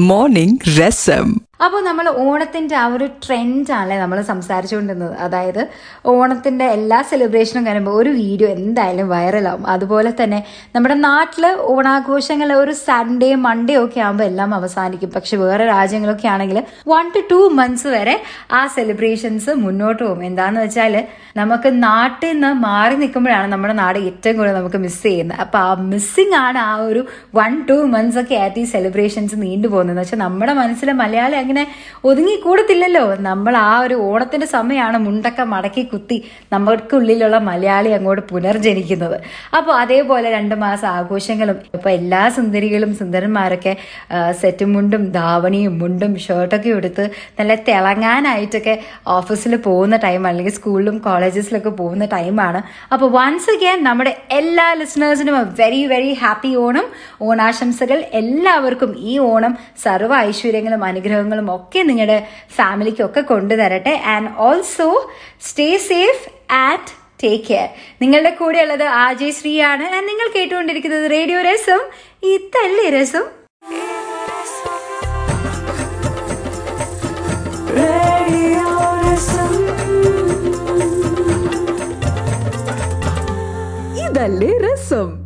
Morning രസം അപ്പോൾ നമ്മൾ ഓണത്തിന്റെ ആ ഒരു ട്രെൻഡാണല്ലേ നമ്മൾ സംസാരിച്ചുകൊണ്ടിരുന്നത്. അതായത് ഓണത്തിന്റെ എല്ലാ സെലിബ്രേഷനും കഴിയുമ്പോൾ ഒരു വീഡിയോ എന്തായാലും വൈറലാവും അതുപോലെ തന്നെ നമ്മുടെ നാട്ടിൽ ഓണാഘോഷങ്ങൾ ഒരു സൺഡേ മൺഡേ ഒക്കെ ആകുമ്പോൾ എല്ലാം അവസാനിക്കും. പക്ഷെ വേറെ രാജ്യങ്ങളൊക്കെ ആണെങ്കിൽ വൺ ടു ടു മന്ത്സ് വരെ ആ സെലിബ്രേഷൻസ് മുന്നോട്ട് പോകും. എന്താണെന്ന് വെച്ചാൽ നമുക്ക് നാട്ടിൽ നിന്ന് മാറി നിൽക്കുമ്പോഴാണ് നമ്മുടെ നാട് ഏറ്റവും കൂടുതൽ നമുക്ക് മിസ് ചെയ്യുന്നത്. അപ്പോൾ ആ മിസ്സിംഗ് ആണ് ആ ഒരു വൺ ടു മന്ത്സ് ഒക്കെ ആയിട്ട് ഈ സെലിബ്രേഷൻസ് നീണ്ടു പോകുന്നത് വെച്ചാൽ നമ്മുടെ മനസ്സിലെ മലയാളി അങ്ങനെ ഒതുങ്ങിക്കൂടത്തില്ലല്ലോ. നമ്മൾ ആ ഒരു ഓണത്തിന്റെ സമയമാണ് മുണ്ടൊക്കെ മടക്കി കുത്തി നമ്മൾക്കുള്ളിലുള്ള മലയാളി അങ്ങോട്ട് പുനർജനിക്കുന്നത്. അപ്പോൾ അതേപോലെ രണ്ട് മാസം ആഘോഷങ്ങളും ഇപ്പൊ എല്ലാ സുന്ദരികളും സുന്ദരന്മാരൊക്കെ സെറ്റും മുണ്ടും ധാവണിയും മുണ്ടും ഷർട്ടൊക്കെ എടുത്ത് നല്ല തിളങ്ങാനായിട്ടൊക്കെ ഓഫീസിൽ പോകുന്ന ടൈം അല്ലെങ്കിൽ സ്കൂളിലും കോളേജസിലൊക്കെ പോകുന്ന ടൈമാണ് അപ്പോൾ വൺസ് അഗൈൻ നമ്മുടെ എല്ലാ ലിസണേഴ്സിനും വെരി വെരി ഹാപ്പി ഓണം. ഓണാശംസകൾ. എല്ലാവർക്കും ഈ ഓണം സർവ ഐശ്വര്യങ്ങളും അനുഗ്രഹങ്ങളും ഒക്കെ നിങ്ങളുടെ ഫാമിലിക്കൊക്കെ കൊണ്ടുതരട്ടെ. And also stay safe at take care നിങ്ങളുടെ കൂടെ ഉള്ളത് ആജയ് ശ്രീയാണ്. ആൻഡ് നിങ്ങൾ കേട്ടുകൊണ്ടിരിക്കുന്നത് റേഡിയോ രസം. ഇതല്ലേ രസം. ഇതല്ലേ രസം.